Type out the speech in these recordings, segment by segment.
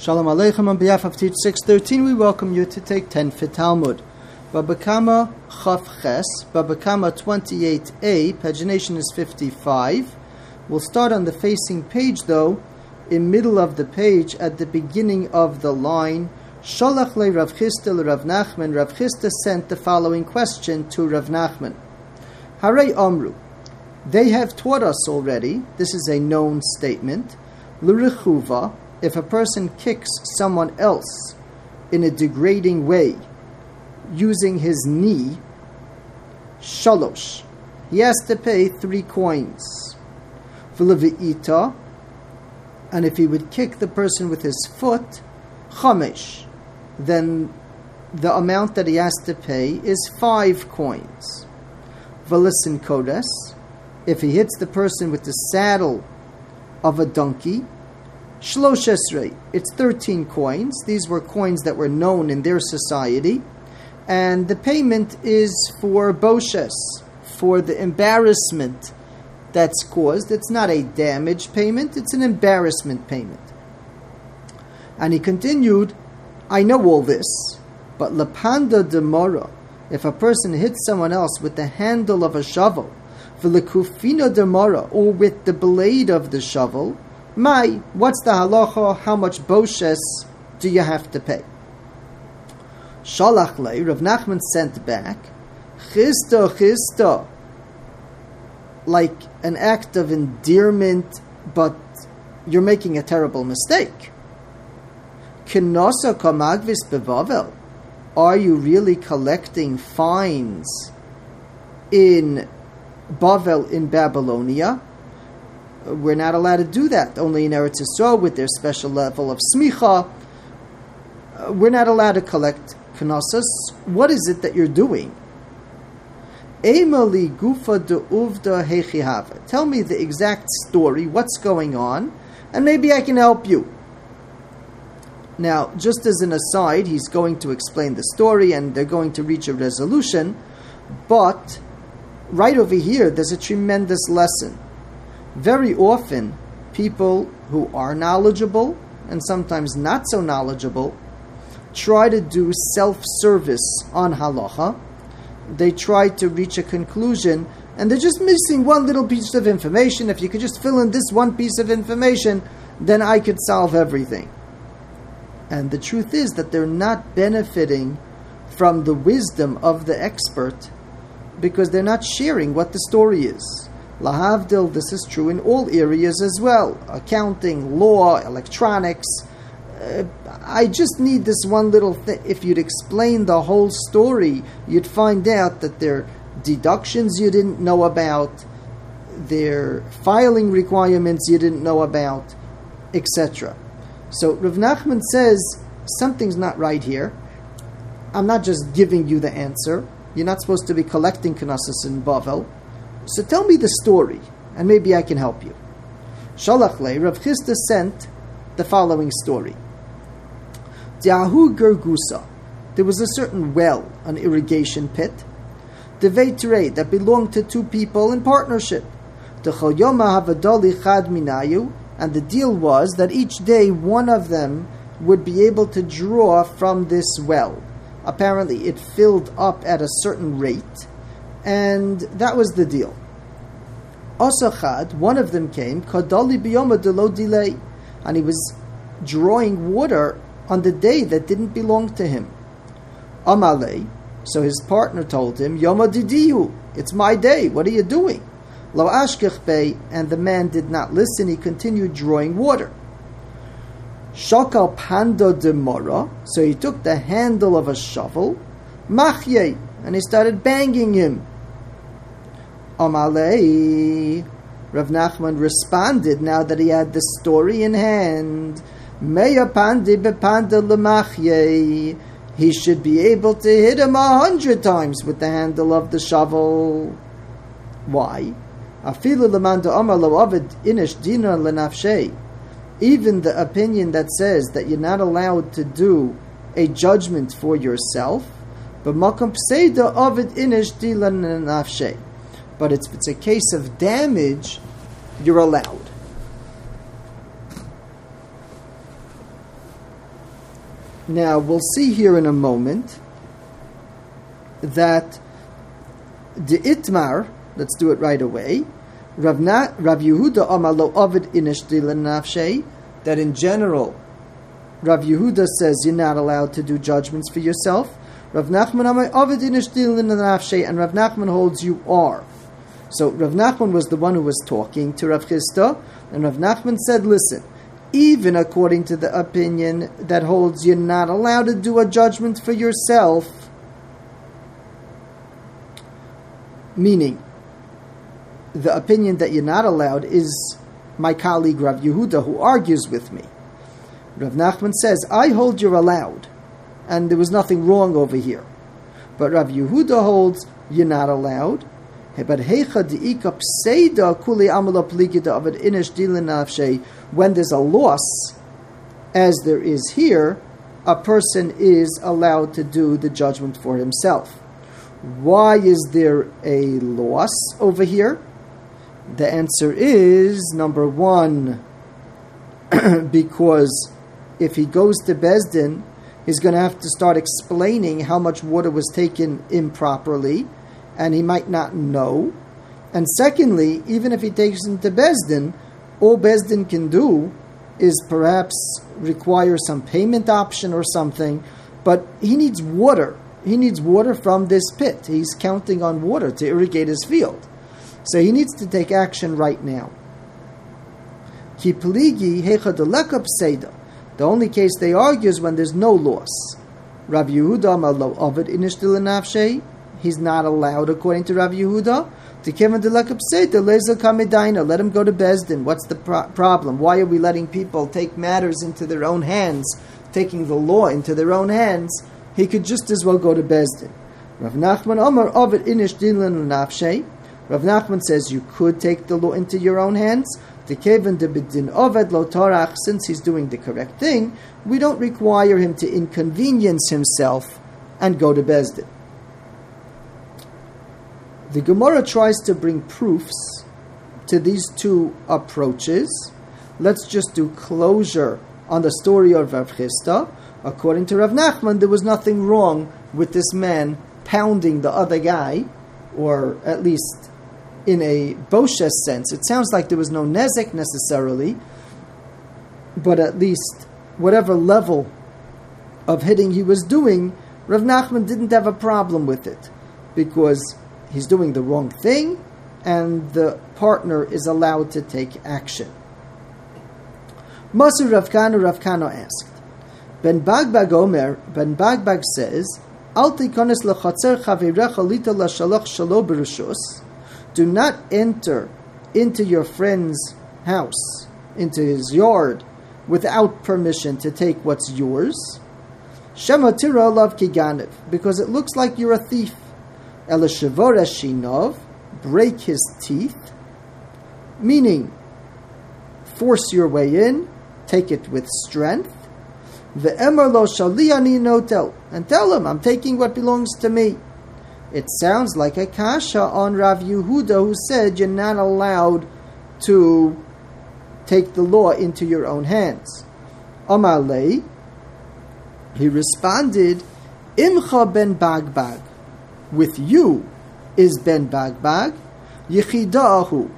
Shalom Aleichem on behalf of Teach 613, we welcome you to take 10 for Talmud. Babakama Chaf Ches, Babakama 28a, pagination is 55. We'll start on the facing page though, in middle of the page, at the beginning of the line. Sholach le Rav Chisda le Rav Nachman, Rav Chisda sent the following question to Rav Nachman. Hare Omru, they have taught us already, this is a known statement, L'rechuva, if a person kicks someone else in a degrading way using his knee, shalosh, he has to pay three coins. V'levi'ita, and if he would kick the person with his foot, chamesh, then the amount that he has to pay is five coins. V'listen kodes, if he hits the person with the saddle of a donkey, Shlosh Esrei, it's 13 coins. These were coins that were known in their society. And the payment is for Boshes, for the embarrassment that's caused. It's not a damage payment, it's an embarrassment payment. And he continued, I know all this, but Lapanda Demora, if a person hits someone else with the handle of a shovel, Vilakufina Demora, or with the blade of the shovel, my, what's the halacha? How much boshes do you have to pay? Shalach le, Rav Nachman sent back, chista chista, like an act of endearment, but you're making a terrible mistake. Kenosa kamagvis bevavel, are you really collecting fines in Bavel in Babylonia? We're not allowed to do that. Only in Eretz Yisrael, with their special level of smicha, uh, we're not allowed to collect knossos. What is it that you're doing? Emali gufa de uvda hechihava. Tell me the exact story, what's going on, and maybe I can help you. Now, just as an aside, he's going to explain the story and they're going to reach a resolution, but right over here, there's a tremendous lesson very often people who are knowledgeable and sometimes not so knowledgeable try to do self service on halacha. They try to reach a conclusion and they're just missing one little piece of information. If you could just fill in this one piece of information, then I could solve everything. And the truth is that they're not benefiting from the wisdom of the expert because they're not sharing what the story is. Lahavdil, this is true in all areas as well accounting, law, electronics. Uh, I just need this one little thing. If you'd explain the whole story, you'd find out that there are deductions you didn't know about, there are filing requirements you didn't know about, etc. So Rav Nachman says something's not right here. I'm not just giving you the answer. You're not supposed to be collecting knossos in Bavel. So tell me the story, and maybe I can help you. Shalach le, Rav Chisda sent the following story. Diahu Gergusa, there was a certain well, an irrigation pit, the Veitre that belonged to two people in partnership. The Choyoma Havadoli Chad Minayu, and the deal was that each day one of them would be able to draw from this well. Apparently, it filled up at a certain rate, and that was the deal. Asachad, one of them came, Kadali biyoma lo delay, and he was drawing water on the day that didn't belong to him. Amale, so his partner told him, Yoma didiyu, it's my day, what are you doing? Lo ashkech and the man did not listen, he continued drawing water. Shakal panda demora, so he took the handle of a shovel, machye, and he started banging him. Amalei. Rav Nachman responded now that he had the story in hand. He should be able to hit him a hundred times with the handle of the shovel. Why? Even the opinion that says that you're not allowed to do a judgment for yourself, but makom pseida avid inish dina lenafshei but it's, if it's a case of damage, you're allowed. Now, we'll see here in a moment that the Itmar, let's do it right away, Rav, Yehuda Amar Lo Ovid Nafshei, that in general, Rav Yehuda says you're not allowed to do judgments for yourself. Rav Nachman Amar Ovid Nafshei, and Rav Nachman holds you are. So Rav Nachman was the one who was talking to Rav Chisda, and Rav Nachman said, listen, even according to the opinion that holds you're not allowed to do a judgment for yourself, meaning the opinion that you're not allowed is my colleague Rav Yehuda who argues with me. Rav Nachman says, I hold you're allowed, and there was nothing wrong over here. But Rav Yehuda holds you're not allowed, but heicha diika pseida kuli amala pligida of an inish when there's a loss, as there is here, a person is allowed to do the judgment for himself. Why is there a loss over here? The answer is number one, because if he goes to Besdin, he's going to have to start explaining how much water was taken improperly and he might not know. And secondly, even if he takes him to Besdin, all Besdin can do is perhaps require some payment option or something, but he needs water. He needs water from this pit. He's counting on water to irrigate his field. So he needs to take action right now. The only case they argue is when there's no loss. Rav Yehuda he's not allowed, according to Rav Yehuda, to Kevin de Kamedina. Let him go to Besdin. What's the pro- problem? Why are we letting people take matters into their own hands, taking the law into their own hands? He could just as well go to Besdin. Rav Nachman Omer Ovid Inish Dilin Nafshe. Rav Nachman says you could take the law into your own hands. The Kevin de Bidin Oved Lo Torach, since he's doing the correct thing, we don't require him to inconvenience himself and go to Besdin. The Gemara tries to bring proofs to these two approaches. Let's just do closure on the story of Rav Chisda. According to Rav Nachman, there was nothing wrong with this man pounding the other guy, or at least in a Boshes sense. It sounds like there was no nezek necessarily, but at least whatever level of hitting he was doing, Rav Nachman didn't have a problem with it because he's doing the wrong thing, and the partner is allowed to take action. Masur Ravkanu Ravkano asked, Ben Bagbag Omer, Ben Bagbag says. Do not enter into your friend's house, into his yard, without permission to take what's yours. Shema tira alav kiganiv, because it looks like you're a thief. Elishavora shinov, break his teeth, meaning force your way in, take it with strength. The emar lo shaliani notel, and tell him, I'm taking what belongs to me. It sounds like a kasha on Rav Yehuda who said you're not allowed to take the law into your own hands. Amalei, he responded, Imcha ben Bagbag with you is Ben Bagbag, Yechida'ahu.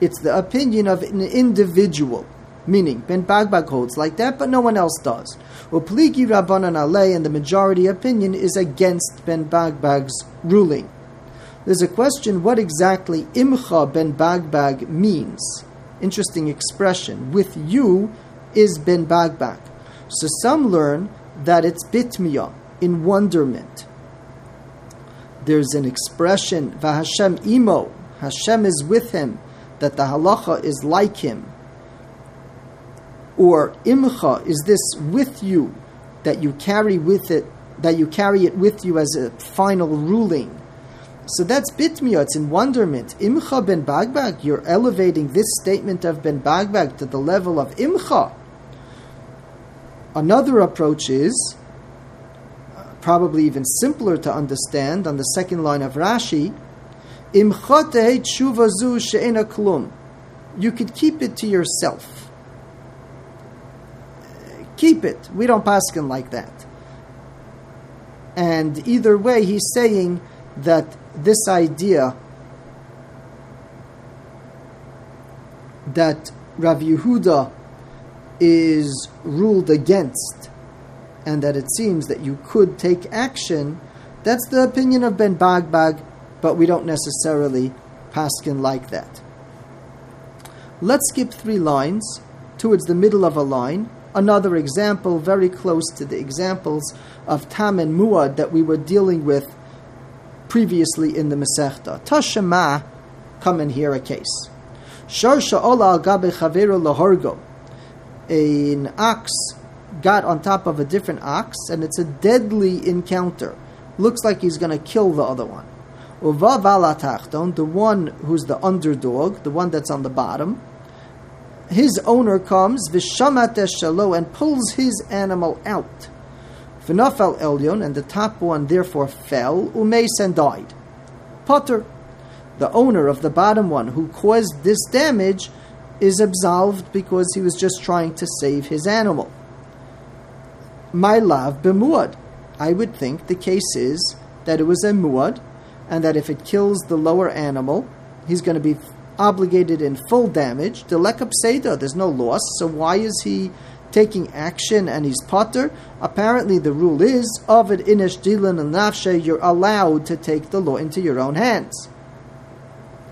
It's the opinion of an individual. Meaning, Ben Bagbag holds like that, but no one else does. Upligi Rabbanan Alei, and the majority opinion is against Ben Bagbag's ruling. There's a question what exactly Imcha Ben Bagbag means. Interesting expression. With you is Ben Bagbag. So some learn that it's bitmiyah, in wonderment there's an expression, Vahashem imo, Hashem is with him, that the halacha is like him. Or imcha, is this with you, that you carry with it, that you carry it with you as a final ruling. So that's bitmiya, it's in wonderment. Imcha ben Bagbag, you're elevating this statement of ben Bagbag to the level of imcha. Another approach is probably even simpler to understand on the second line of Rashi. You could keep it to yourself. Keep it. We don't paskin like that. And either way, he's saying that this idea that Rav Yehuda is ruled against and that it seems that you could take action, that's the opinion of Ben Bagbag, but we don't necessarily paskin like that. Let's skip three lines towards the middle of a line. Another example, very close to the examples of Tam and Muad that we were dealing with previously in the Masechta. Tashema, come and hear a case. Sharsha ola al gabe chaveru lahorgo. An ox got on top of a different ox, and it's a deadly encounter. Looks like he's going to kill the other one. The one who's the underdog, the one that's on the bottom, his owner comes, shalo, and pulls his animal out. V'nafal elyon, and the top one therefore fell, umeis and died. Potter, the owner of the bottom one who caused this damage, is absolved because he was just trying to save his animal. My love bemuad. I would think the case is that it was a muad, and that if it kills the lower animal, he's going to be obligated in full damage. The lekap there's no loss. So why is he taking action and he's potter? Apparently, the rule is of it inish dilan and nafshe. You're allowed to take the law into your own hands.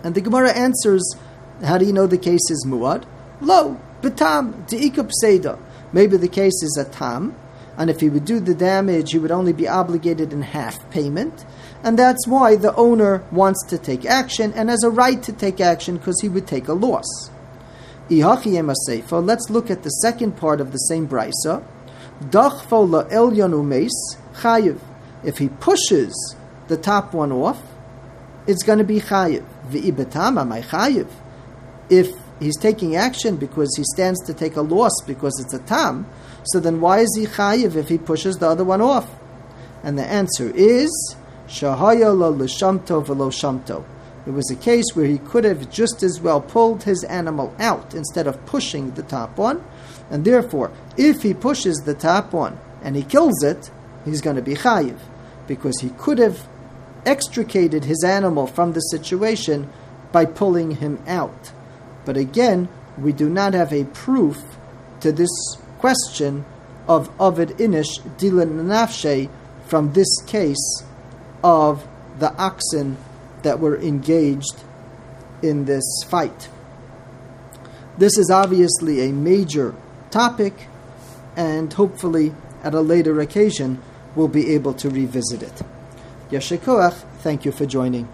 And the Gemara answers, how do you know the case is muad? Lo, betam, de'ikap seda. Maybe the case is a tam, and if he would do the damage, he would only be obligated in half payment. And that's why the owner wants to take action and has a right to take action because he would take a loss. Let's look at the second part of the same brisa. If he pushes the top one off, it's going to be chayiv. If he's taking action because he stands to take a loss because it's a tam, so then why is he chayiv if he pushes the other one off? And the answer is shahaya lo l'shamto. It was a case where he could have just as well pulled his animal out instead of pushing the top one, and therefore, if he pushes the top one and he kills it, he's going to be chayiv because he could have extricated his animal from the situation by pulling him out. But again, we do not have a proof to this question of Ovid Inish Dilan Nafshe from this case of the oxen that were engaged in this fight. This is obviously a major topic, and hopefully at a later occasion we'll be able to revisit it. Yashikoach, thank you for joining.